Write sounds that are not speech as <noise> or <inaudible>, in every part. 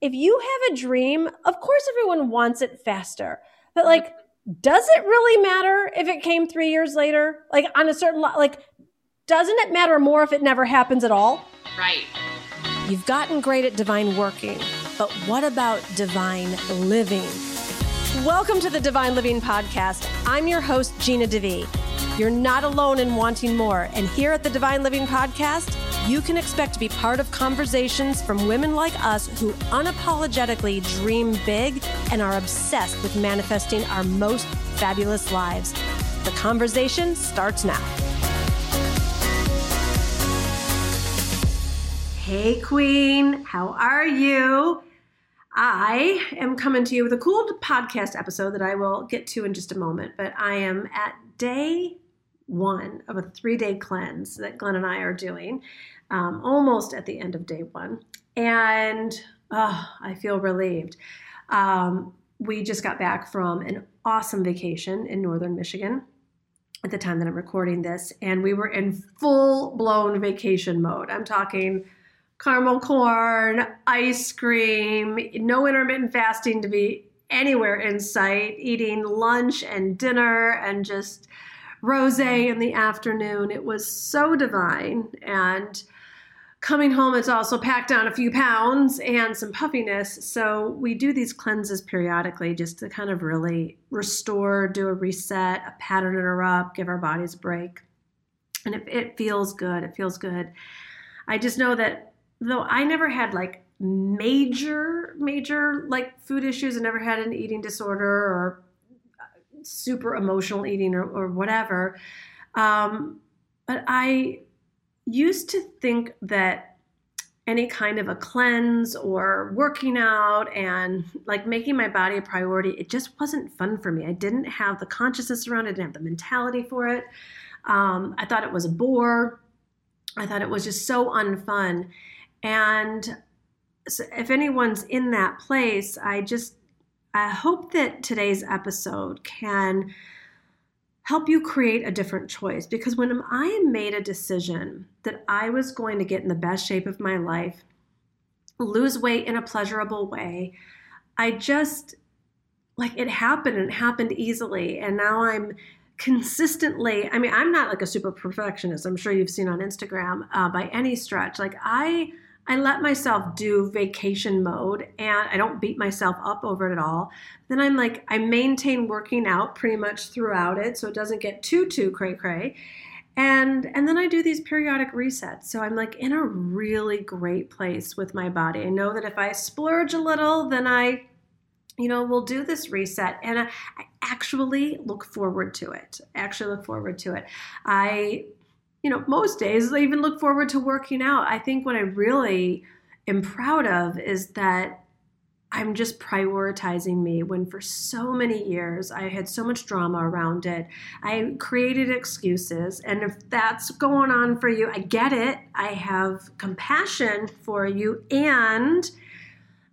if you have a dream, of course everyone wants it faster. But like, does it really matter if it came three years later? Like on a certain like, doesn't it matter more if it never happens at all? Right. You've gotten great at divine working, but what about divine living? Welcome to the Divine Living Podcast. I'm your host, Gina DeVee. You're not alone in wanting more, and here at the Divine Living Podcast, you can expect to be part of conversations from women like us who unapologetically dream big and are obsessed with manifesting our most fabulous lives. The conversation starts now. Hey, Queen, how are you? I am coming to you with a cool podcast episode that I will get to in just a moment, but I am at day one of a three day cleanse that Glenn and I are doing, um, almost at the end of day one. And oh, I feel relieved. Um, we just got back from an awesome vacation in northern Michigan at the time that I'm recording this, and we were in full blown vacation mode. I'm talking caramel corn, ice cream, no intermittent fasting to be anywhere in sight, eating lunch and dinner, and just rose in the afternoon. It was so divine. And coming home, it's also packed on a few pounds and some puffiness. So we do these cleanses periodically just to kind of really restore, do a reset, a pattern interrupt, give our bodies a break. And it, it feels good. It feels good. I just know that though I never had like major, major like food issues, I never had an eating disorder or super emotional eating or, or whatever. Um, but I used to think that any kind of a cleanse or working out and like making my body a priority, it just wasn't fun for me. I didn't have the consciousness around it, I didn't have the mentality for it. Um, I thought it was a bore. I thought it was just so unfun. And so if anyone's in that place, I just I hope that today's episode can help you create a different choice because when I made a decision that I was going to get in the best shape of my life, lose weight in a pleasurable way, I just like it happened and it happened easily. And now I'm consistently, I mean, I'm not like a super perfectionist, I'm sure you've seen on Instagram uh, by any stretch. Like, I I let myself do vacation mode and I don't beat myself up over it at all. Then I'm like, I maintain working out pretty much throughout it so it doesn't get too, too cray cray. And and then I do these periodic resets. So I'm like in a really great place with my body. I know that if I splurge a little, then I, you know, will do this reset. And I, I actually look forward to it. Actually look forward to it. I you know, most days I even look forward to working out. I think what I really am proud of is that I'm just prioritizing me when for so many years I had so much drama around it. I created excuses. And if that's going on for you, I get it. I have compassion for you. And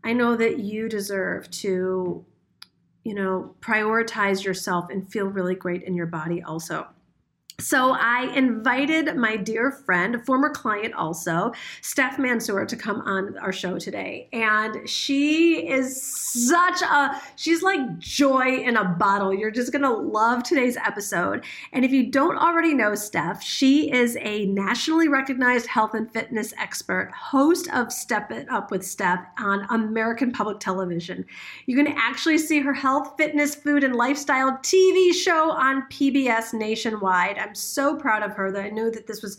I know that you deserve to, you know, prioritize yourself and feel really great in your body also. So I invited my dear friend, former client also, Steph Mansour, to come on our show today. And she is such a, she's like joy in a bottle. You're just going to love today's episode. And if you don't already know Steph, she is a nationally recognized health and fitness expert, host of Step It Up with Steph on American Public Television. You can actually see her health, fitness, food, and lifestyle TV show on PBS nationwide. I'm so proud of her that I knew that this was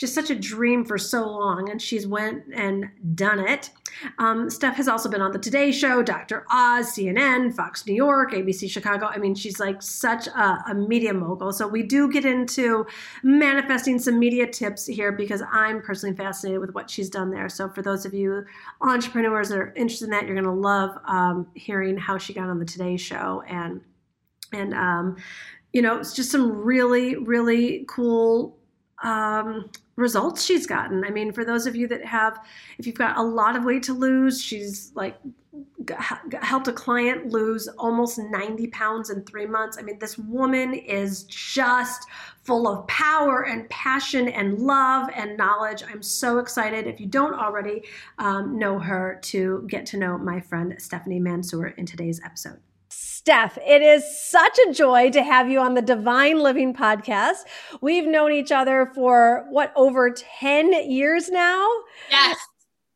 just such a dream for so long, and she's went and done it. Um, Steph has also been on the Today Show, Dr. Oz, CNN, Fox New York, ABC Chicago. I mean, she's like such a, a media mogul. So we do get into manifesting some media tips here because I'm personally fascinated with what she's done there. So for those of you entrepreneurs that are interested in that, you're going to love um, hearing how she got on the Today Show and and um, you know, it's just some really, really cool um, results she's gotten. I mean, for those of you that have, if you've got a lot of weight to lose, she's like helped a client lose almost 90 pounds in three months. I mean, this woman is just full of power and passion and love and knowledge. I'm so excited, if you don't already um, know her, to get to know my friend Stephanie Mansour in today's episode. Steph, it is such a joy to have you on the Divine Living podcast. We've known each other for what, over 10 years now? Yes.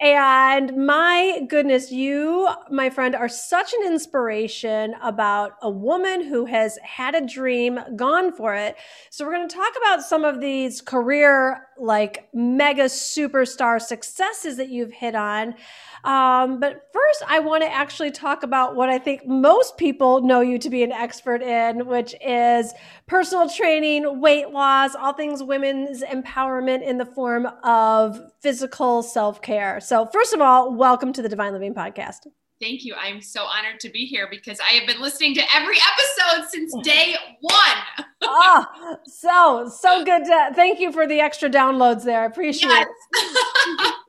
And my goodness, you, my friend, are such an inspiration about a woman who has had a dream, gone for it. So, we're going to talk about some of these career, like mega superstar successes that you've hit on. Um, but first, I want to actually talk about what I think most people know you to be an expert in, which is personal training, weight loss, all things women's empowerment in the form of physical self care. So, first of all, welcome to the Divine Living Podcast. Thank you. I'm so honored to be here because I have been listening to every episode since <laughs> day one. oh, so, so good. To, thank you for the extra downloads there. I appreciate yes. it. <laughs>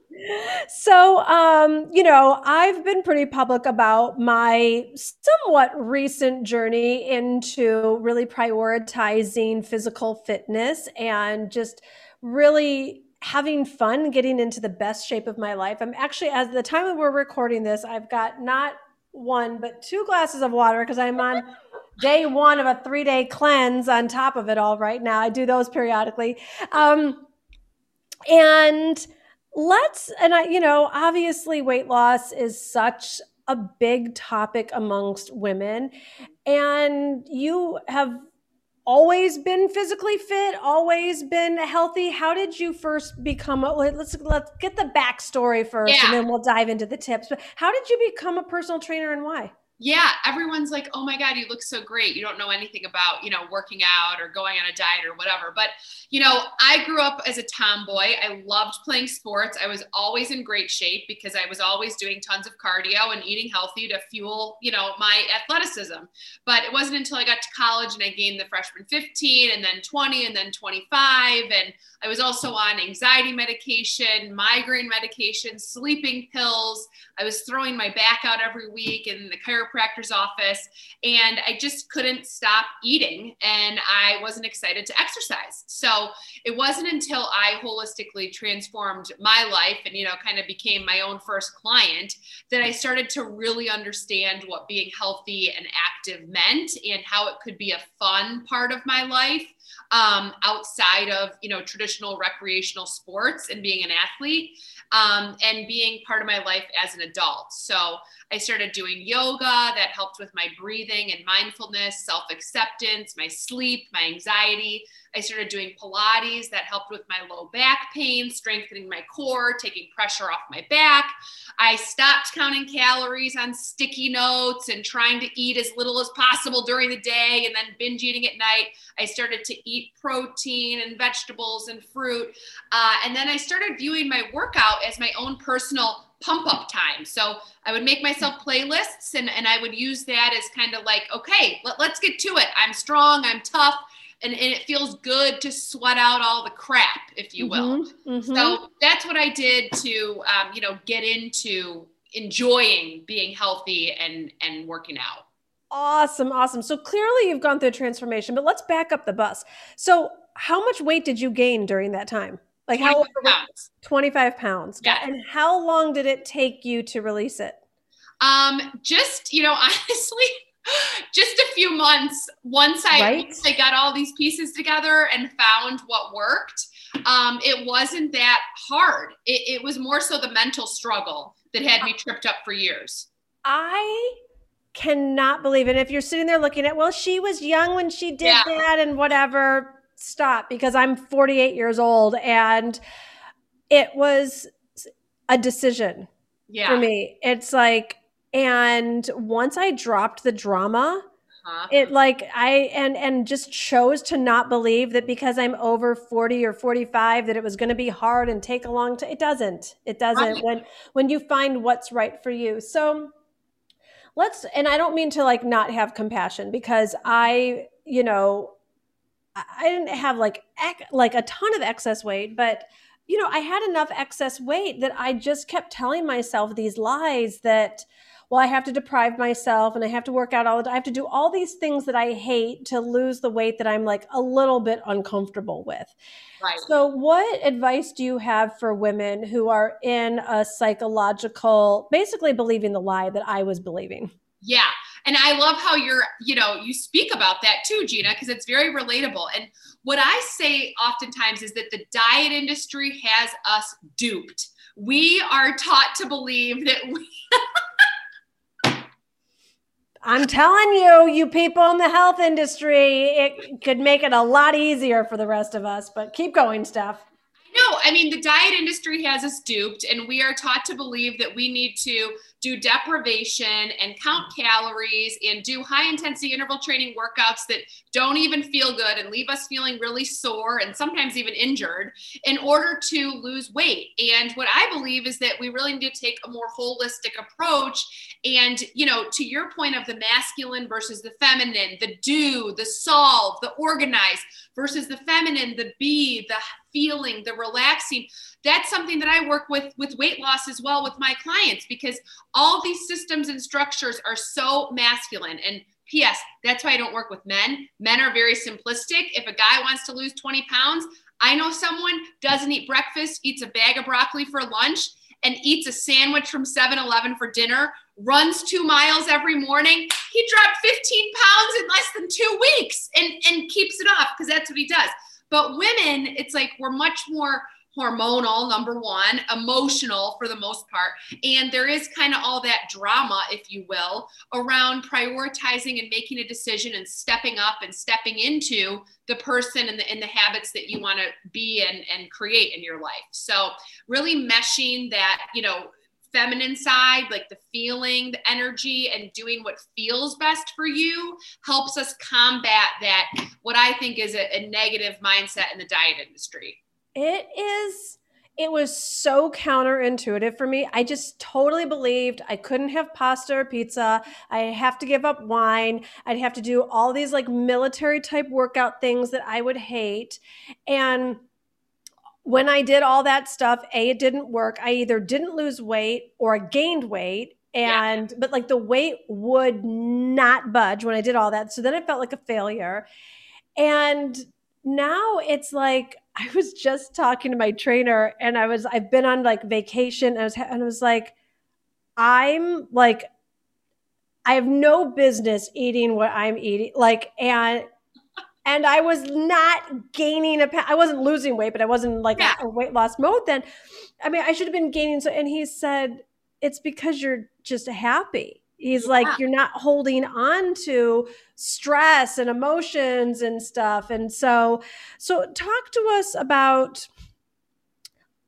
So, um, you know, I've been pretty public about my somewhat recent journey into really prioritizing physical fitness and just really having fun getting into the best shape of my life. I'm actually, at the time that we're recording this, I've got not one, but two glasses of water because I'm on <laughs> day one of a three day cleanse on top of it all right now. I do those periodically. Um, and let's and i you know obviously weight loss is such a big topic amongst women and you have always been physically fit always been healthy how did you first become a, let's let's get the backstory first yeah. and then we'll dive into the tips but how did you become a personal trainer and why yeah, everyone's like, oh my God, you look so great. You don't know anything about, you know, working out or going on a diet or whatever. But, you know, I grew up as a tomboy. I loved playing sports. I was always in great shape because I was always doing tons of cardio and eating healthy to fuel, you know, my athleticism. But it wasn't until I got to college and I gained the freshman 15 and then 20 and then 25. And I was also on anxiety medication, migraine medication, sleeping pills. I was throwing my back out every week and the chiropractor's office, and I just couldn't stop eating, and I wasn't excited to exercise. So it wasn't until I holistically transformed my life and, you know, kind of became my own first client that I started to really understand what being healthy and active meant and how it could be a fun part of my life um, outside of you know traditional recreational sports and being an athlete um, and being part of my life as an adult. So I started doing yoga that helped with my breathing and mindfulness, self acceptance, my sleep, my anxiety. I started doing Pilates that helped with my low back pain, strengthening my core, taking pressure off my back. I stopped counting calories on sticky notes and trying to eat as little as possible during the day and then binge eating at night. I started to eat protein and vegetables and fruit. Uh, and then I started viewing my workout as my own personal pump up time. So I would make myself playlists and, and I would use that as kind of like, okay, let, let's get to it. I'm strong, I'm tough and, and it feels good to sweat out all the crap, if you will. Mm-hmm, mm-hmm. So that's what I did to, um, you know, get into enjoying being healthy and and working out. Awesome, awesome. So clearly you've gone through a transformation, but let's back up the bus. So how much weight did you gain during that time? Like 25 how pounds. 25 pounds. Yeah. And how long did it take you to release it? Um, just, you know, <laughs> honestly, just a few months once I, right? once I got all these pieces together and found what worked um, it wasn't that hard it, it was more so the mental struggle that had me tripped up for years i cannot believe it if you're sitting there looking at well she was young when she did yeah. that and whatever stop because i'm 48 years old and it was a decision yeah. for me it's like and once i dropped the drama uh-huh. it like i and and just chose to not believe that because i'm over 40 or 45 that it was going to be hard and take a long time it doesn't it doesn't right. when when you find what's right for you so let's and i don't mean to like not have compassion because i you know i didn't have like ec- like a ton of excess weight but you know i had enough excess weight that i just kept telling myself these lies that well, I have to deprive myself and I have to work out all the time. I have to do all these things that I hate to lose the weight that I'm like a little bit uncomfortable with. Right. So, what advice do you have for women who are in a psychological, basically believing the lie that I was believing? Yeah. And I love how you're, you know, you speak about that too, Gina, because it's very relatable. And what I say oftentimes is that the diet industry has us duped. We are taught to believe that we <laughs> I'm telling you, you people in the health industry, it could make it a lot easier for the rest of us. But keep going, Steph. No, I mean, the diet industry has us duped, and we are taught to believe that we need to do deprivation and count calories and do high intensity interval training workouts that don't even feel good and leave us feeling really sore and sometimes even injured in order to lose weight. And what I believe is that we really need to take a more holistic approach. And, you know, to your point of the masculine versus the feminine, the do, the solve, the organize versus the feminine, the be, the feeling, the relaxing. That's something that I work with with weight loss as well with my clients because all these systems and structures are so masculine and P.S. That's why I don't work with men. Men are very simplistic. If a guy wants to lose 20 pounds, I know someone doesn't eat breakfast, eats a bag of broccoli for lunch, and eats a sandwich from 7 Eleven for dinner, runs two miles every morning. He dropped 15 pounds in less than two weeks and, and keeps it off because that's what he does. But women, it's like we're much more hormonal, number one, emotional for the most part. And there is kind of all that drama, if you will, around prioritizing and making a decision and stepping up and stepping into the person and the, and the habits that you want to be and, and create in your life. So really meshing that, you know, feminine side, like the feeling, the energy, and doing what feels best for you helps us combat that, what I think is a, a negative mindset in the diet industry. It is it was so counterintuitive for me. I just totally believed I couldn't have pasta or pizza. I have to give up wine. I'd have to do all these like military type workout things that I would hate. And when I did all that stuff, A, it didn't work. I either didn't lose weight or I gained weight. And, yeah. but like the weight would not budge when I did all that. So then I felt like a failure. And now it's like, I was just talking to my trainer and I was I've been on like vacation. And I was and I was like I'm like I have no business eating what I'm eating like and and I was not gaining a I wasn't losing weight but I wasn't like yeah. a, a weight loss mode then. I mean I should have been gaining so and he said it's because you're just happy He's yeah. like, you're not holding on to stress and emotions and stuff. And so, so talk to us about.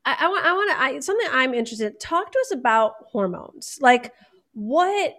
I, I want. I want to. I, something I'm interested. In. Talk to us about hormones. Like, what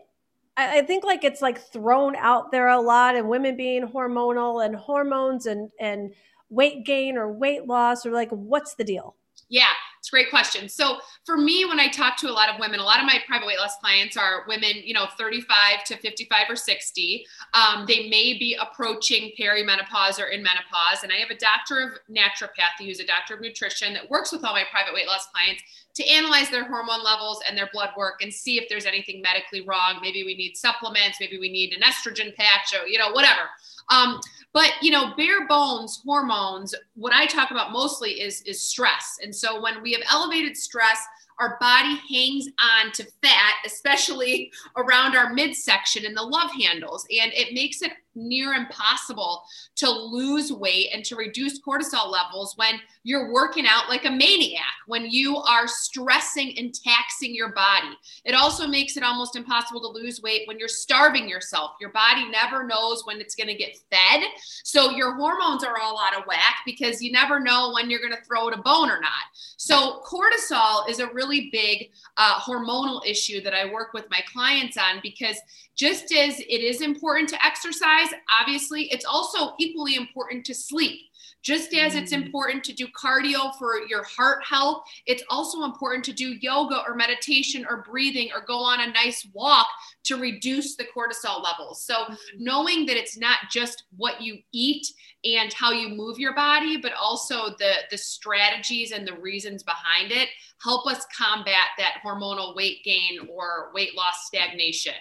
I, I think like it's like thrown out there a lot, and women being hormonal and hormones and and weight gain or weight loss or like what's the deal? Yeah, it's a great question. So for me, when I talk to a lot of women, a lot of my private weight loss clients are women, you know, 35 to 55 or 60. Um, they may be approaching perimenopause or in menopause. And I have a doctor of naturopathy who's a doctor of nutrition that works with all my private weight loss clients to analyze their hormone levels and their blood work and see if there's anything medically wrong. Maybe we need supplements, maybe we need an estrogen patch or, you know, whatever. Um, but you know, bare bones hormones, what I talk about mostly is is stress. And so when we have elevated stress, our body hangs on to fat, especially <laughs> around our midsection and the love handles, and it makes it near impossible to lose weight and to reduce cortisol levels when you're working out like a maniac, when you are stressing and taxing your body. It also makes it almost impossible to lose weight when you're starving yourself. Your body never knows when it's going to get fed. So your hormones are all out of whack because you never know when you're going to throw it a bone or not. So cortisol is a really big uh, hormonal issue that I work with my clients on because just as it is important to exercise, obviously, it's also equally important to sleep. Just as it's Mm. important to do cardio for your heart health, it's also important to do yoga or meditation or breathing or go on a nice walk to reduce the cortisol levels. So, knowing that it's not just what you eat and how you move your body, but also the, the strategies and the reasons behind it help us combat that hormonal weight gain or weight loss stagnation.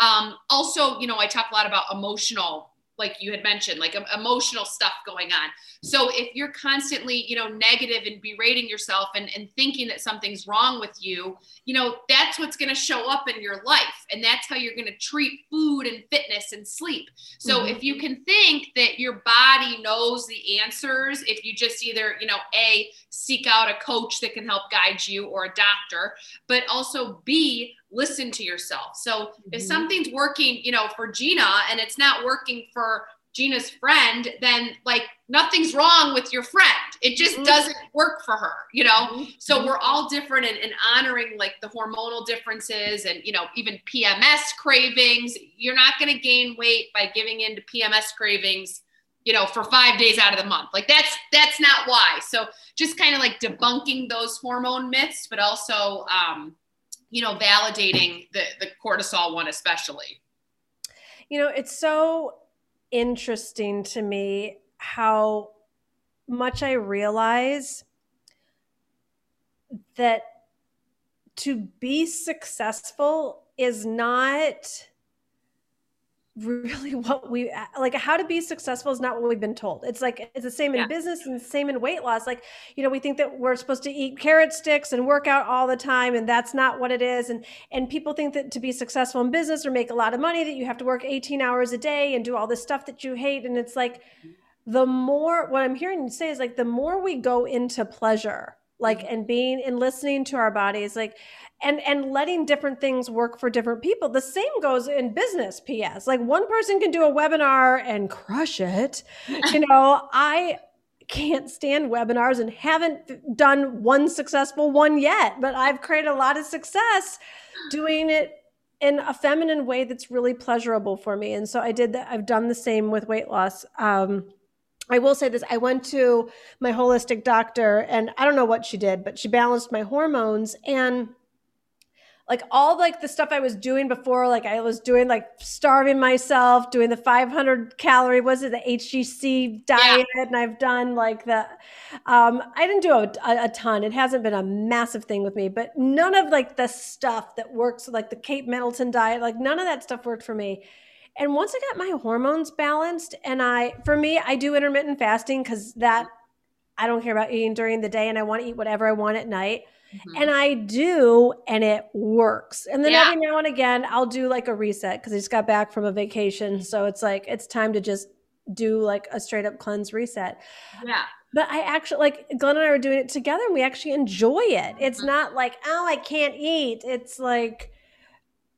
Um, also, you know, I talk a lot about emotional like you had mentioned, like um, emotional stuff going on. So if you're constantly, you know, negative and berating yourself and, and thinking that something's wrong with you, you know, that's what's going to show up in your life. And that's how you're going to treat food and fitness and sleep. So Mhm. if you can think that your body knows the answers, if you just either, you know, A, seek out a coach that can help guide you or a doctor, but also B, listen to yourself. So if Mhm. something's working, you know, for Gina and it's not working for Gina's friend, then like nothing's wrong with your friend. It just Mhm. doesn't work for her, you know? Mhm. So we're all different and, and honoring like the hormonal differences and, you know, even PMS cravings. You're not going to gain weight by giving in to PMS cravings you know for five days out of the month like that's that's not why so just kind of like debunking those hormone myths but also um you know validating the the cortisol one especially? You know, it's so interesting to me how much I realize that to be successful is not really <laughs> what we like how to be successful is not what we've been told. It's like it's the same in Yeah. business and the same in weight loss. Like you know we think that we're supposed to eat carrot sticks and work out all the time and that's not what it is and and people think that to be successful in business or make a lot of money that you have to work 18 hours a day and do all this stuff that you hate and it's like the more what i'm hearing you say is like the more we go into pleasure like mm-hmm. and being and listening to our bodies like and and letting different things work for different people. The same goes in business ps like one person can do a webinar and crush it. <laughs> You know i can't stand webinars and haven't done one successful one yet but i've created a lot of success doing it in a feminine way that's really pleasurable for me. And so i did that i've done the same with weight loss. Um, I will say this I went to my holistic doctor and I don't know what she did, but she balanced my hormones and like all like the stuff I was doing before, like I was doing like starving myself, doing the 500 calorie, was it the HGC diet? And I've done like the, um, I didn't do a, a, a ton. It hasn't been a massive thing with me, but none of like the stuff that works, like the Kate Middleton diet, like none of that stuff worked for me. And once I got my hormones balanced, and I, for me, I do intermittent fasting because that I don't care about eating during the day and I want to eat whatever I want at night. Mhm. And I do, and it works. And then Yeah. every now and again, I'll do like a reset because I just got back from a vacation. So it's like, it's time to just do like a straight up cleanse reset. yeah But I actually, like, Glenn and I were doing it together and we actually enjoy it. It's not like, oh, I can't eat. It's like,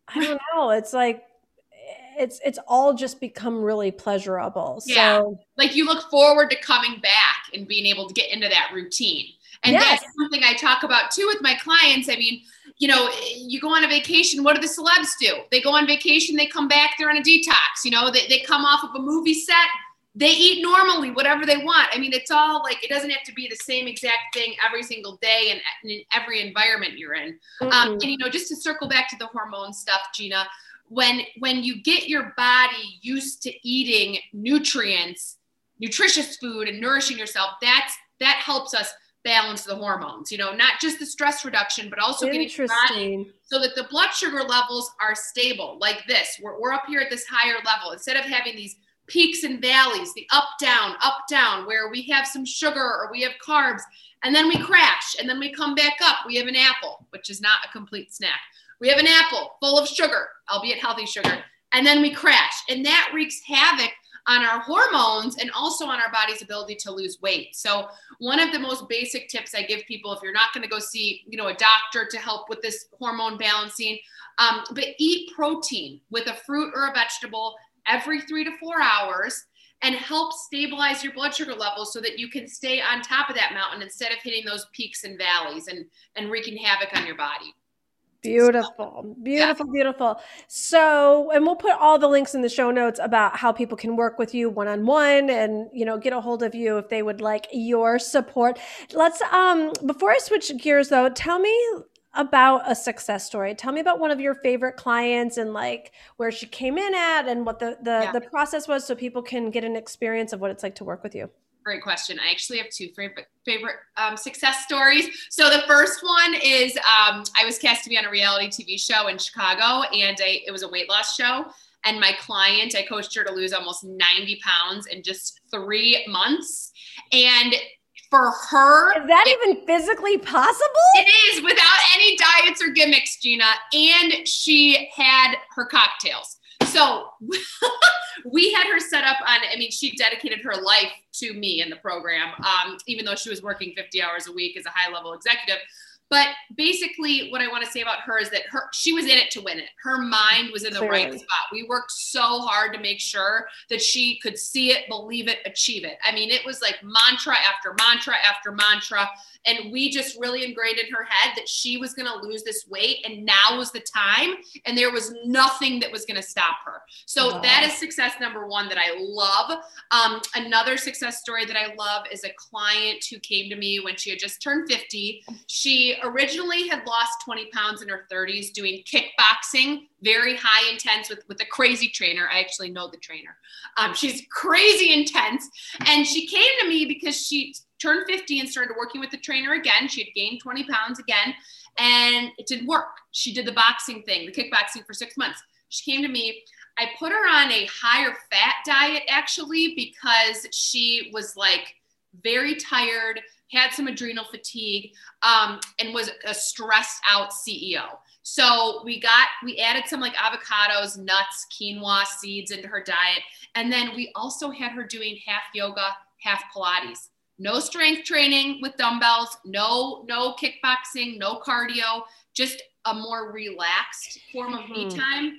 I don't <laughs> know. It's like, it's it's all just become really pleasurable. Yeah. So like you look forward to coming back and being able to get into that routine. And Yes. that's something I talk about too with my clients. I mean, you know, you go on a vacation, what do the celebs do? They go on vacation, they come back, they're on a detox, you know, they, they come off of a movie set, they eat normally, whatever they want. I mean, it's all like, it doesn't have to be the same exact thing every single day and in every environment you're in. Um, mm-mm. and you know, just to circle back to the hormone stuff, Gina, when when you get your body used to eating nutrients, nutritious food, and nourishing yourself, that's that helps us balance the hormones. You know, not just the stress reduction, but also getting body so that the blood sugar levels are stable, like this. We're we're up here at this higher level instead of having these peaks and valleys, the up down, up down, where we have some sugar or we have carbs, and then we crash, and then we come back up. We have an apple, which is not a complete snack. We have an apple full of sugar, albeit healthy sugar, and then we crash, and that wreaks havoc on our hormones and also on our body's ability to lose weight. So one of the most basic tips I give people if you're not going to go see, you know, a doctor to help with this hormone balancing, um, but eat protein with a fruit or a vegetable every three to four hours and help stabilize your blood sugar levels so that you can stay on top of that mountain instead of hitting those peaks and valleys and and wreaking havoc on your body. Beautiful, beautiful, yeah. beautiful. So, and we'll put all the links in the show notes about how people can work with you one on one and, you know, get a hold of you if they would like your support. Let's, um, before I switch gears though, tell me about a success story. Tell me about one of your favorite clients and like where she came in at and what the, the, yeah. the process was so people can get an experience of what it's like to work with you. Great question. I actually have two favorite favorite um, success stories. So the first one is um, I was cast to be on a reality TV show in Chicago, and I, it was a weight loss show. And my client, I coached her to lose almost 90 pounds in just three months. And for her, is that it, even physically possible? It is without any diets or gimmicks, Gina. And she had her cocktails. So <laughs> we had her set up on, I mean, she dedicated her life to me in the program, um, even though she was working 50 hours a week as a high level executive. But basically, what I want to say about her is that her she was in it to win it. Her mind was in the Clearly. right spot. We worked so hard to make sure that she could see it, believe it, achieve it. I mean, it was like mantra after mantra after mantra. And we just really ingrained in her head that she was going to lose this weight and now was the time. And there was nothing that was going to stop her. So that is success number one that I love. Um, another success story that I love is a client who came to me when she had just turned 50. She originally had lost 20 pounds in her 30s doing kickboxing, very high intense with, with a crazy trainer. I actually know the trainer. Um, she's crazy intense. And she came to me because she turned 50 and started working with the trainer again. She had gained 20 pounds again, and it didn't work. She did the boxing thing, the kickboxing for six months. She came to me. I put her on a higher fat diet actually because she was like very tired, had some adrenal fatigue, um, and was a stressed out CEO. So we got, we added some like avocados, nuts, quinoa, seeds into her diet. And then we also had her doing half yoga, half Pilates no strength training with dumbbells, no no kickboxing, no cardio, just a more relaxed form of me mm-hmm. time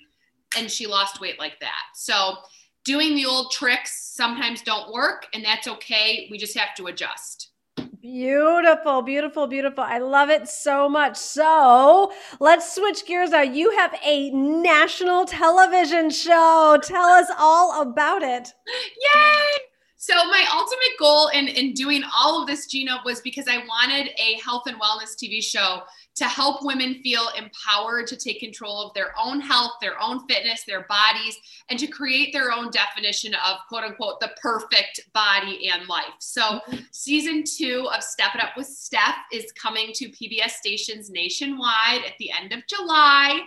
and she lost weight like that. So doing the old tricks sometimes don't work and that's okay. We just have to adjust. Beautiful, beautiful, beautiful. I love it so much. So let's switch gears now. You have a national television show. Tell us all about it. Yay! So my ultimate goal in, in doing all of this, Gina, was because I wanted a health and wellness TV show to help women feel empowered to take control of their own health, their own fitness, their bodies, and to create their own definition of quote unquote the perfect body and life. So, season two of Step It Up with Steph is coming to PBS stations nationwide at the end of July.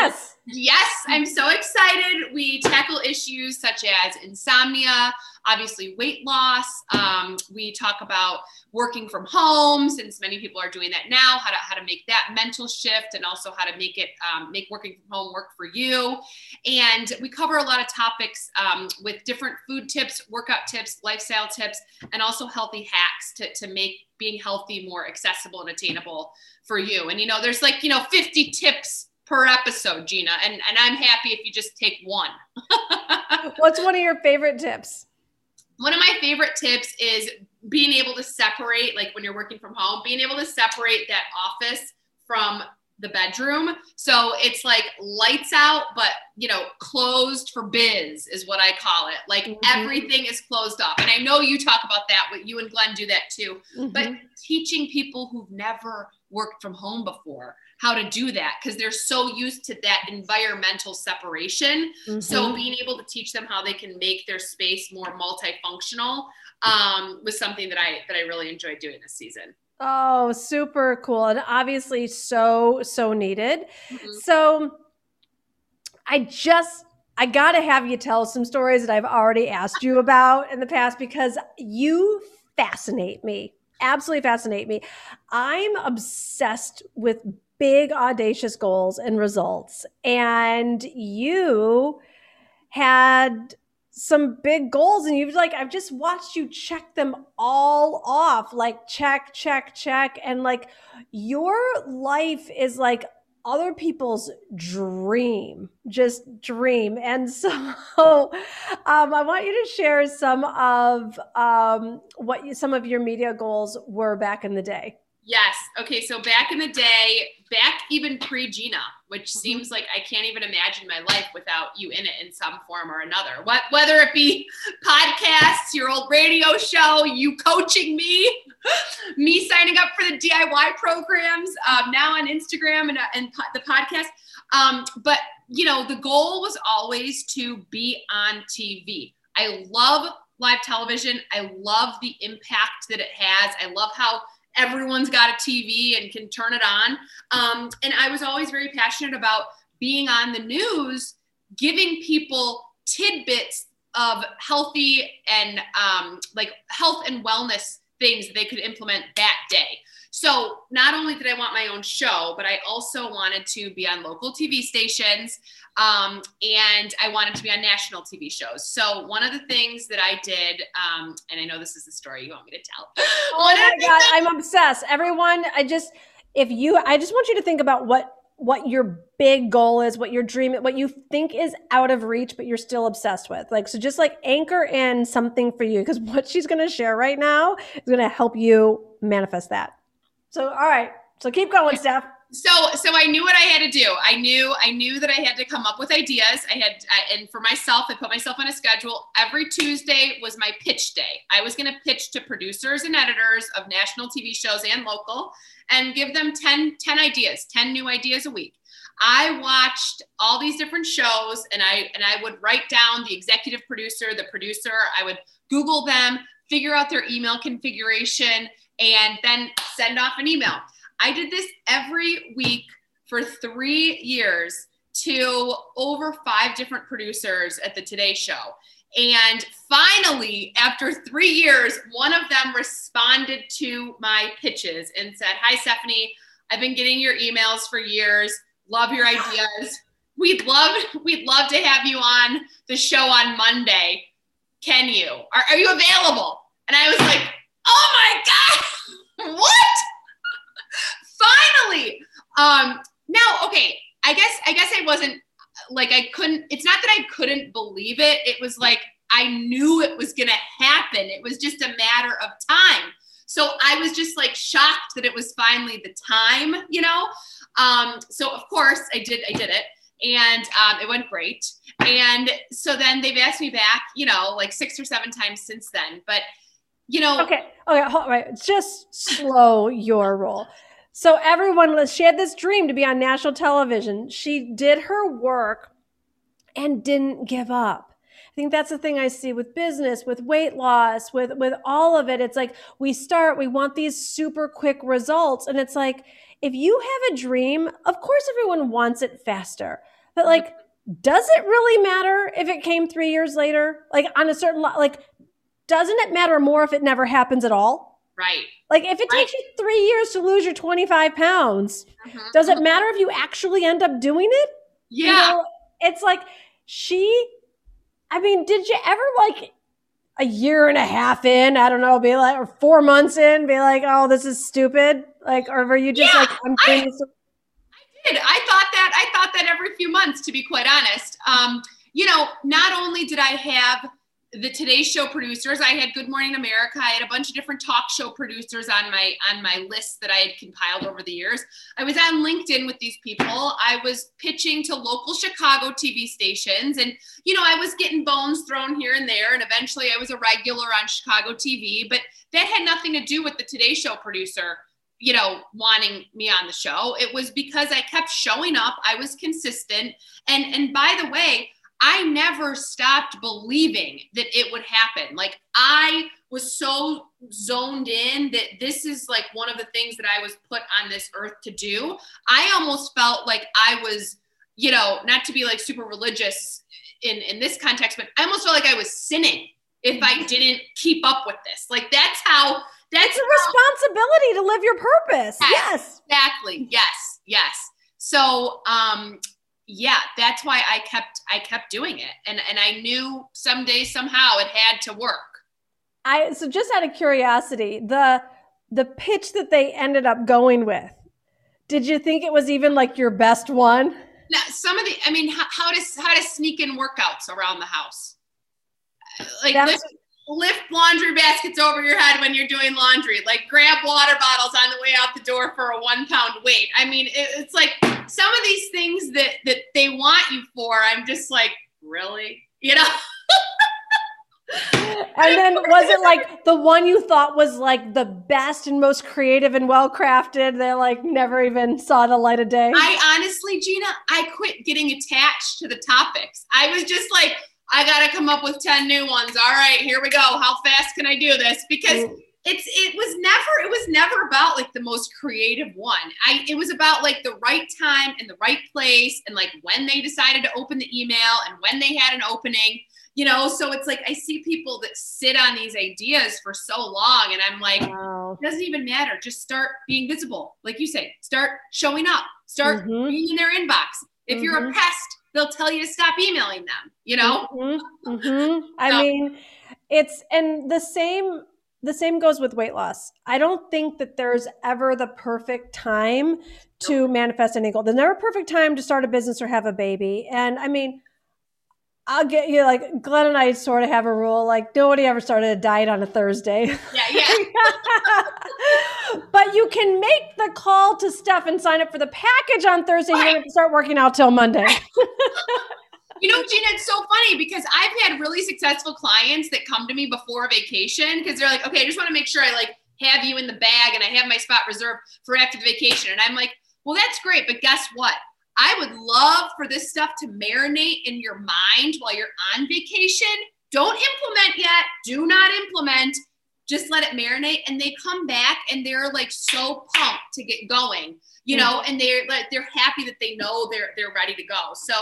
Yes. Yes, I'm so excited. We tackle issues such as insomnia, obviously weight loss. Um, we talk about working from home, since many people are doing that now, how to how to make that mental shift, and also how to make it um, make working from home work for you. And we cover a lot of topics um, with different food tips, workout tips, lifestyle tips, and also healthy hacks to to make being healthy more accessible and attainable for you. And you know, there's like you know 50 tips per episode, Gina. And, and I'm happy if you just take one. <laughs> What's one of your favorite tips? One of my favorite tips is being able to separate, like when you're working from home, being able to separate that office from the bedroom. So it's like lights out, but you know, closed for biz is what I call it. Like mm-hmm. everything is closed off. And I know you talk about that, but you and Glenn do that too. Mm-hmm. But teaching people who've never worked from home before how to do that because they're so used to that environmental separation. Mm-hmm. So being able to teach them how they can make their space more multifunctional um, was something that I that I really enjoyed doing this season. Oh, super cool. And obviously so, so needed. Mm-hmm. So I just I got to have you tell some stories that I've already asked you about in the past because you fascinate me. Absolutely fascinate me. I'm obsessed with big, audacious goals and results. And you had some big goals and you've like I've just watched you check them all off like check check check and like your life is like other people's dream just dream and <laughs> so um, i want you to share some of um, what you, some of your media goals were back in the day Yes. Okay. So back in the day, back even pre Gina, which mm-hmm. seems like I can't even imagine my life without you in it in some form or another. What whether it be podcasts, your old radio show, you coaching me, <laughs> me signing up for the DIY programs, um, now on Instagram and, uh, and po- the podcast. Um, but you know, the goal was always to be on TV. I love live television. I love the impact that it has. I love how everyone's got a TV and can turn it on. Um, and I was always very passionate about being on the news, giving people tidbits of healthy and um, like health and wellness things they could implement that day. So not only did I want my own show, but I also wanted to be on local TV stations. Um, and I wanted to be on national TV shows. So one of the things that I did, um, and I know this is the story you want me to tell. <laughs> Oh my God, I'm obsessed. Everyone, I just, if you, I just want you to think about what what your big goal is, what your dream, what you think is out of reach, but you're still obsessed with. Like, so just like anchor in something for you because <laughs> what she's going to share right now is going to help you manifest that. So, all right. So keep going, Steph. So so i knew what i had to do. I knew i knew that i had to come up with ideas. I had and for myself i put myself on a schedule. Every tuesday was my pitch day. I was going to pitch to producers and editors of national tv shows and local and give them 10 10 ideas 10 new ideas a week. I watched all these different shows and i and i would write down the executive producer the producer. I would google them figure out their email configuration and then send off an email I did this every week for three years to over five different producers at the Today Show. And finally, after three years, one of them responded to my pitches and said, Hi, Stephanie, I've been getting your emails for years. Love your ideas. We'd love, we'd love to have you on the show on Monday. Can you? Are, are you available? And I was like, my God, <laughs> what? finally. Um, now, okay, I guess I guess I wasn't like I couldn't. It's not that I couldn't believe it. It was like I knew it was gonna happen. It was just a matter of time. So I was just like shocked that it was finally the time, you know. Um, so of course I did. I did it, and um, it went great. And so then they've asked me back, you know, like six or seven times since then. But you know, okay, okay, hold, right. Just slow your roll. So everyone, she had this dream to be on national television. She did her work and didn't give up. I think that's the thing I see with business, with weight loss, with with all of it. It's like we start, we want these super quick results, and it's like if you have a dream, of course everyone wants it faster. But like does it really matter if it came 3 years later? Like on a certain like doesn't it matter more if it never happens at all? Right. Like if it right. takes you three years to lose your 25 pounds, uh-huh. does it matter if you actually end up doing it? Yeah. You know, it's like she, I mean, did you ever like a year and a half in, I don't know, be like, or four months in, be like, oh, this is stupid? Like, or were you just yeah, like, I'm I, I did. I thought that, I thought that every few months, to be quite honest. Um, you know, not only did I have the Today Show producers. I had Good Morning America. I had a bunch of different talk show producers on my on my list that I had compiled over the years. I was on LinkedIn with these people. I was pitching to local Chicago TV stations, and you know I was getting bones thrown here and there. And eventually, I was a regular on Chicago TV. But that had nothing to do with the Today Show producer you know, wanting me on the show. It was because I kept showing up. I was consistent. And and by the way, I never stopped believing that it would happen. Like I was so zoned in that this is like one of the things that I was put on this earth to do. I almost felt like I was, you know, not to be like super religious in in this context, but I almost felt like I was sinning if I didn't keep up with this. Like that's how that's a responsibility to live your purpose. Yes. Exactly. Yes. Yes. So um yeah, that's why I kept I kept doing it. And and I knew someday somehow it had to work. I so just out of curiosity, the the pitch that they ended up going with, did you think it was even like your best one? Now, some of the I mean how, how to how to sneak in workouts around the house. Uh, like lift laundry baskets over your head when you're doing laundry. Like grab water bottles on the way out the door for a one pound weight. I mean, it, it's like some of these things that that they want you for. I'm just like, really, you know. <laughs> and then was it like the one you thought was like the best and most creative and well crafted that like never even saw the light of day? I honestly, Gina, I quit getting attached to the topics. I was just like, I got to come up with 10 new ones. All right, here we go. How fast can I do this? Because mm. it's it was never it was never about like the most creative one. I it was about like the right time and the right place and like when they decided to open the email and when they had an opening you know so it's like i see people that sit on these ideas for so long and i'm like wow. it doesn't even matter just start being visible like you say start showing up start mm-hmm. being in their inbox if mm-hmm. you're a mm-hmm. pest they'll tell you to stop emailing them you know mm-hmm. mm-hmm. i mean it's and the same the same goes with weight loss i don't think that there's ever the perfect time to manifest any goal there's never a perfect time to start a business or have a baby and i mean I'll get you like Glenn and I sort of have a rule like nobody ever started a diet on a Thursday. Yeah, yeah. <laughs> but you can make the call to Steph and sign up for the package on Thursday. Right. You don't start working out till Monday. <laughs> you know, Gina, it's so funny because I've had really successful clients that come to me before vacation because they're like, okay, I just want to make sure I like have you in the bag and I have my spot reserved for after the vacation. And I'm like, well, that's great, but guess what? I would love for this stuff to marinate in your mind while you're on vacation. Don't implement yet. Do not implement. Just let it marinate. And they come back and they're like so pumped to get going, you know, mm-hmm. and they're like they're happy that they know they're they're ready to go. So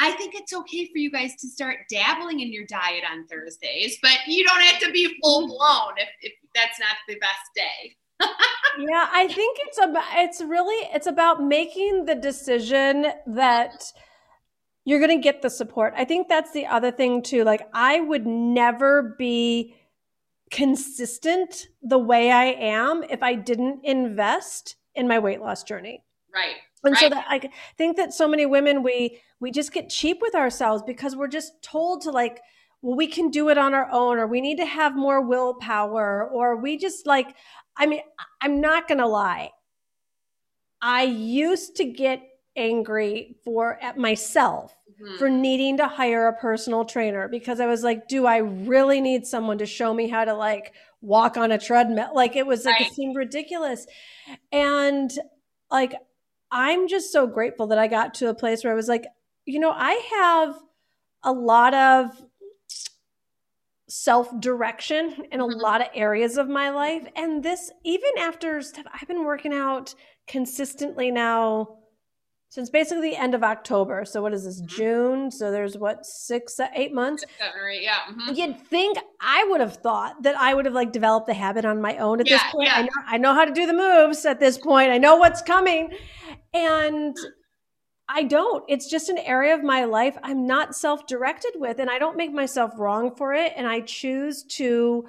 I think it's okay for you guys to start dabbling in your diet on Thursdays, but you don't have to be full blown if, if that's not the best day <laughs> yeah, I think it's about it's really it's about making the decision that you're going to get the support. I think that's the other thing too. Like I would never be consistent the way I am if I didn't invest in my weight loss journey. Right. And right. so that I think that so many women we we just get cheap with ourselves because we're just told to like well we can do it on our own or we need to have more willpower or we just like I mean, I'm not going to lie. I used to get angry for at myself mm-hmm. for needing to hire a personal trainer because I was like, do I really need someone to show me how to like walk on a treadmill? Like it was like right. it seemed ridiculous. And like I'm just so grateful that I got to a place where I was like, you know, I have a lot of self direction in a mm-hmm. lot of areas of my life. And this, even after stuff, I've been working out consistently now since basically the end of October. So what is this, mm-hmm. June? So there's what, six, eight months? Six, seven, or eight, yeah. Mm-hmm. You'd think I would have thought that I would have like developed the habit on my own at yeah, this point. Yeah. I know I know how to do the moves at this point. I know what's coming. And I don't. It's just an area of my life I'm not self directed with, and I don't make myself wrong for it. And I choose to,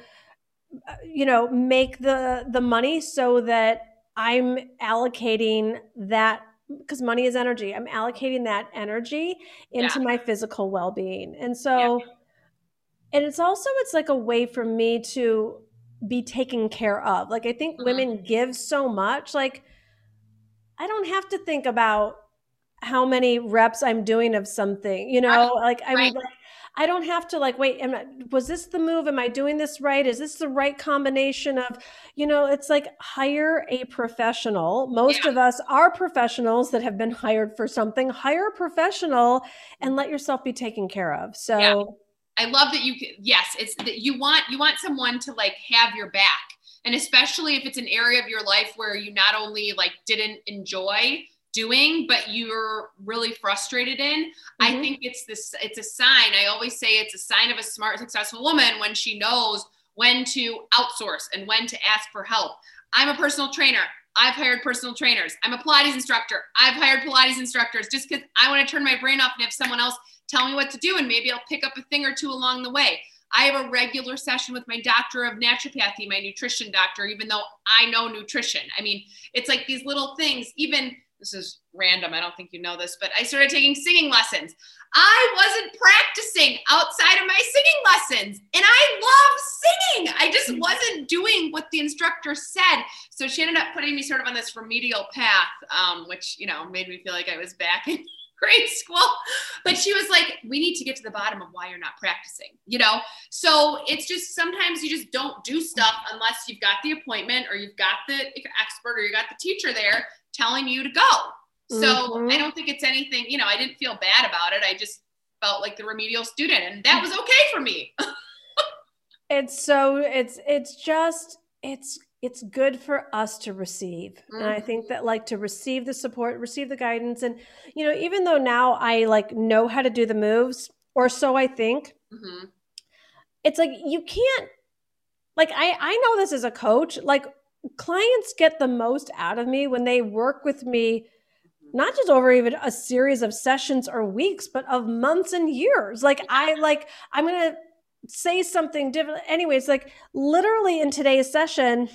uh, you know, make the the money so that I'm allocating that because money is energy. I'm allocating that energy into yeah. my physical well being, and so, yeah. and it's also it's like a way for me to be taken care of. Like I think mm-hmm. women give so much. Like I don't have to think about how many reps I'm doing of something, you know, right. like I'm right. like, I don't have to like, wait, am I, was this the move? Am I doing this right? Is this the right combination of, you know, it's like hire a professional. Most yeah. of us are professionals that have been hired for something. Hire a professional and let yourself be taken care of. So yeah. I love that you, yes, it's that you want, you want someone to like have your back. And especially if it's an area of your life where you not only like didn't enjoy, doing but you're really frustrated in mm-hmm. i think it's this it's a sign. I always say it's a sign of a smart successful woman when she knows when to outsource and when to ask for help. I'm a personal trainer. I've hired personal trainers. I'm a pilates instructor. I've hired pilates instructors just because i want to turn my brain off and have someone else tell me what to do and maybe i'll pick up a thing or two along the way. I have a regular session with my doctor of naturopathy, my nutrition doctor, even though I know nutrition. I mean, it's like these little things, even this is random. I don't think you know this, but I started taking singing lessons. I wasn't practicing outside of my singing lessons, and I love singing. I just mm-hmm. wasn't doing what the instructor said. So she ended up putting me sort of on this remedial path, um, which you know made me feel like I was back in <laughs> grade school. But she was like, we need to get to the bottom of why you're not practicing, you know? So it's just sometimes you just don't do stuff unless you've got the appointment or you've got the expert or you got the teacher there telling you to go. So mm-hmm. I don't think it's anything, you know, I didn't feel bad about it. I just felt like the remedial student and that was okay for me. <laughs> it's so it's it's just it's it's good for us to receive mm-hmm. and i think that like to receive the support receive the guidance and you know even though now i like know how to do the moves or so i think mm-hmm. it's like you can't like i i know this as a coach like clients get the most out of me when they work with me not just over even a series of sessions or weeks but of months and years like i like i'm gonna say something different anyways like literally in today's session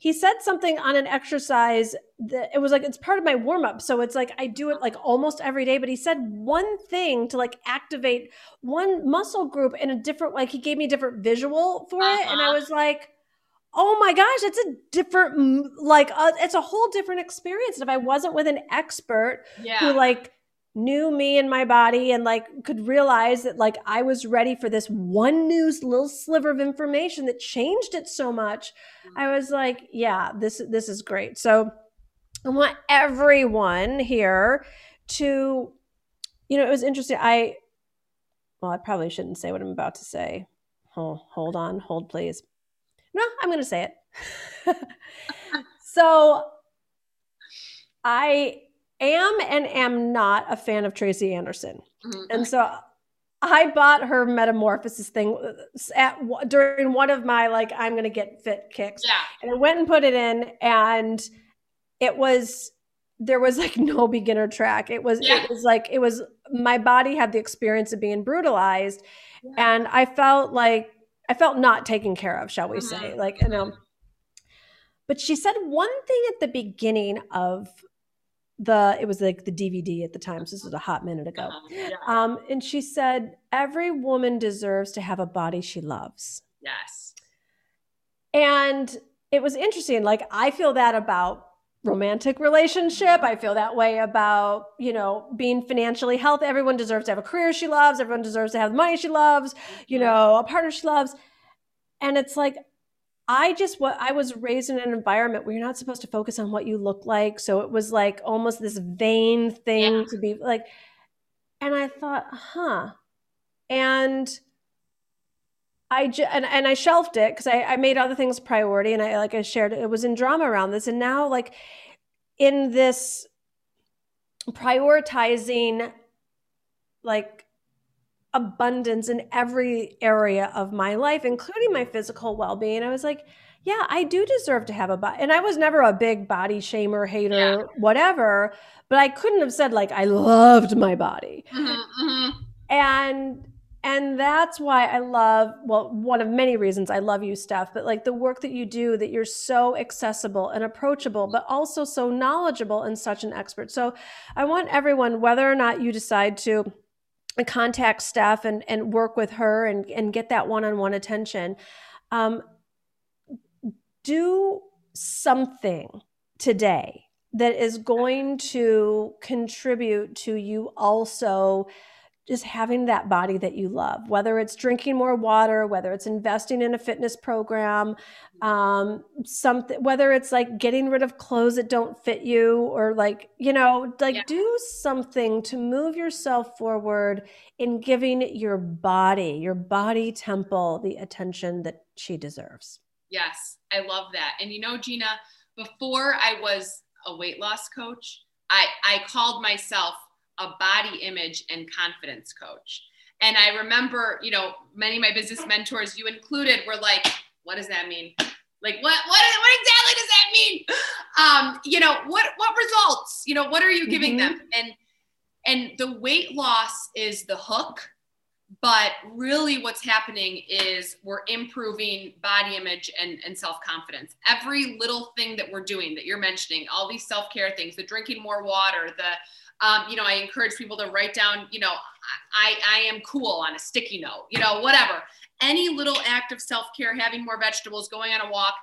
he said something on an exercise that it was like it's part of my warm up so it's like i do it like almost every day but he said one thing to like activate one muscle group in a different like he gave me a different visual for uh-huh. it and i uh-huh. was like oh my gosh, it's a different, like, uh, it's a whole different experience. And if I wasn't with an expert yeah. who, like, knew me and my body and like could realize that like I was ready for this one news little sliver of information that changed it so much. I was like, yeah, this this is great. So I want everyone here to you know, it was interesting. I well, I probably shouldn't say what I'm about to say. Oh, hold on, hold please. No, I'm going to say it. <laughs> so I am and am not a fan of Tracy Anderson. Mm-hmm. And so I bought her metamorphosis thing at during one of my like I'm going to get fit kicks. Yeah. And I went and put it in and it was there was like no beginner track. It was yeah. it was like it was my body had the experience of being brutalized yeah. and I felt like I felt not taken care of, shall we mm-hmm. say. Like, you know. But she said one thing at the beginning of the it was like the DVD at the time. So this was a hot minute ago. Uh-huh. Yeah. Um, and she said, every woman deserves to have a body she loves. Yes. And it was interesting. Like I feel that about romantic relationship. I feel that way about, you know, being financially healthy. Everyone deserves to have a career she loves. Everyone deserves to have the money she loves, you know, a partner she loves. And it's like, I just what I was raised in an environment where you're not supposed to focus on what you look like. So it was like almost this vain thing yeah. to be like, and I thought, huh. And I j- and, and I shelved it because I, I made other things priority and I like I shared it was in drama around this and now like in this prioritizing like abundance in every area of my life including my physical well-being I was like yeah I do deserve to have a body and I was never a big body shamer hater yeah. whatever but I couldn't have said like I loved my body mm-hmm, mm-hmm. and and that's why I love, well, one of many reasons I love you, Steph, but like the work that you do, that you're so accessible and approachable, but also so knowledgeable and such an expert. So I want everyone, whether or not you decide to contact Steph and, and work with her and, and get that one on one attention, um, do something today that is going to contribute to you also just having that body that you love, whether it's drinking more water, whether it's investing in a fitness program, um, something, whether it's like getting rid of clothes that don't fit you, or like, you know, like yeah. do something to move yourself forward in giving your body, your body temple, the attention that she deserves. Yes, I love that. And you know, Gina, before I was a weight loss coach, I, I called myself a body image and confidence coach. And I remember, you know, many of my business mentors, you included, were like, what does that mean? Like, what, what, what exactly does that mean? Um, you know, what, what results, you know, what are you giving mm-hmm. them? And, and the weight loss is the hook. but really what's happening is we're improving body image and, and self-confidence every little thing that we're doing that you're mentioning all these self-care things the drinking more water the um, you know i encourage people to write down you know I, I am cool on a sticky note you know whatever. Any little act of self-care having more vegetables going on a walk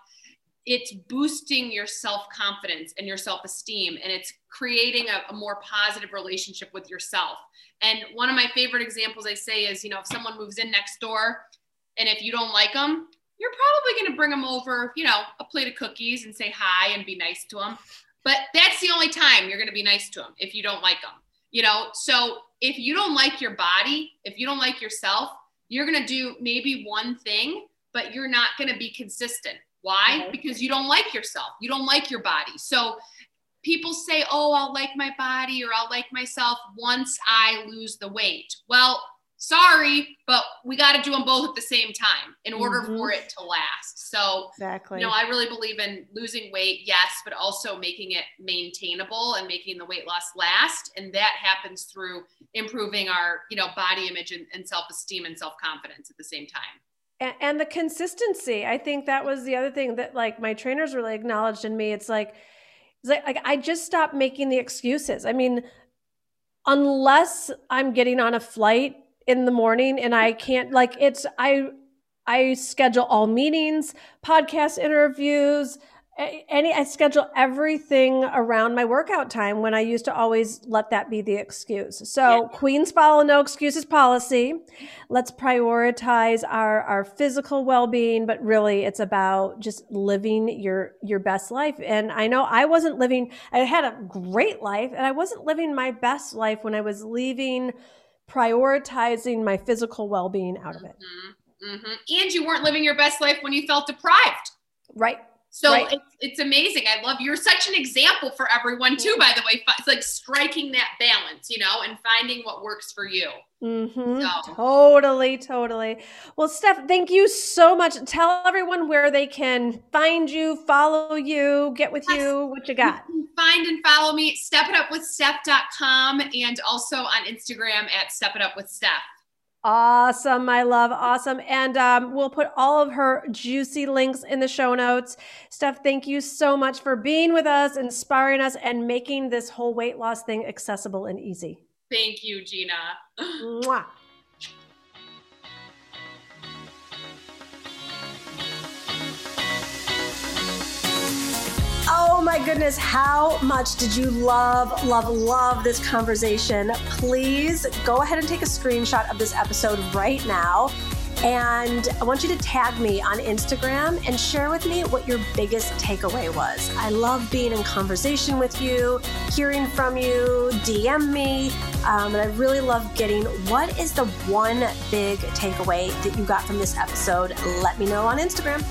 it's boosting your self-confidence and your self-esteem and it's creating a, a, more positive relationship with yourself. And one of my favorite examples i say is you know if someone moves in next door and if you don't like them you're probably going to bring them over you know a plate of cookies and say hi and be nice to them but that's the only time you're going to be nice to them if you don't like them you know so if you don't like your body if you don't like yourself you're going to do maybe one thing but you're not going to be consistent why? Okay. Because you don't like yourself. You don't like your body. So people say, oh, I'll like my body or I'll like myself once I lose the weight. Well, sorry, but we got to do them both at the same time in order mm-hmm. for it to last. So, exactly. You know, I really believe in losing weight, yes, but also making it maintainable and making the weight loss last. And that happens through improving our, you know, body image and, and self esteem and self confidence at the same time and, and the consistency i think that was the other thing that like my trainers really acknowledged in me it's like it's like, like i just stopped making the excuses i mean unless i'm getting on a flight in the morning and i can't like it's i i schedule all meetings podcast interviews any I schedule everything around my workout time when I used to always let that be the excuse. So yeah. Queens follow no excuses policy. Let's prioritize our our physical well-being, but really it's about just living your your best life. And I know I wasn't living I had a great life and I wasn't living my best life when I was leaving prioritizing my physical well-being out of it. Mm-hmm. Mm-hmm. And you weren't living your best life when you felt deprived. Right. So right. it's, it's amazing. I love you're such an example for everyone too. By the way, it's like striking that balance, you know, and finding what works for you. Mm-hmm. So. Totally, totally. Well, Steph, thank you so much. Tell everyone where they can find you, follow you, get with yes. you. What you got? You find and follow me, at stepitupwithsteph.com and also on Instagram at stepitupwithsteph. Awesome, my love. Awesome. And um, we'll put all of her juicy links in the show notes. Steph, thank you so much for being with us, inspiring us, and making this whole weight loss thing accessible and easy. Thank you, Gina. Mwah. Oh my goodness, how much did you love, love, love this conversation? Please go ahead and take a screenshot of this episode right now. And I want you to tag me on Instagram and share with me what your biggest takeaway was. I love being in conversation with you, hearing from you, DM me. Um, and I really love getting what is the one big takeaway that you got from this episode. Let me know on Instagram.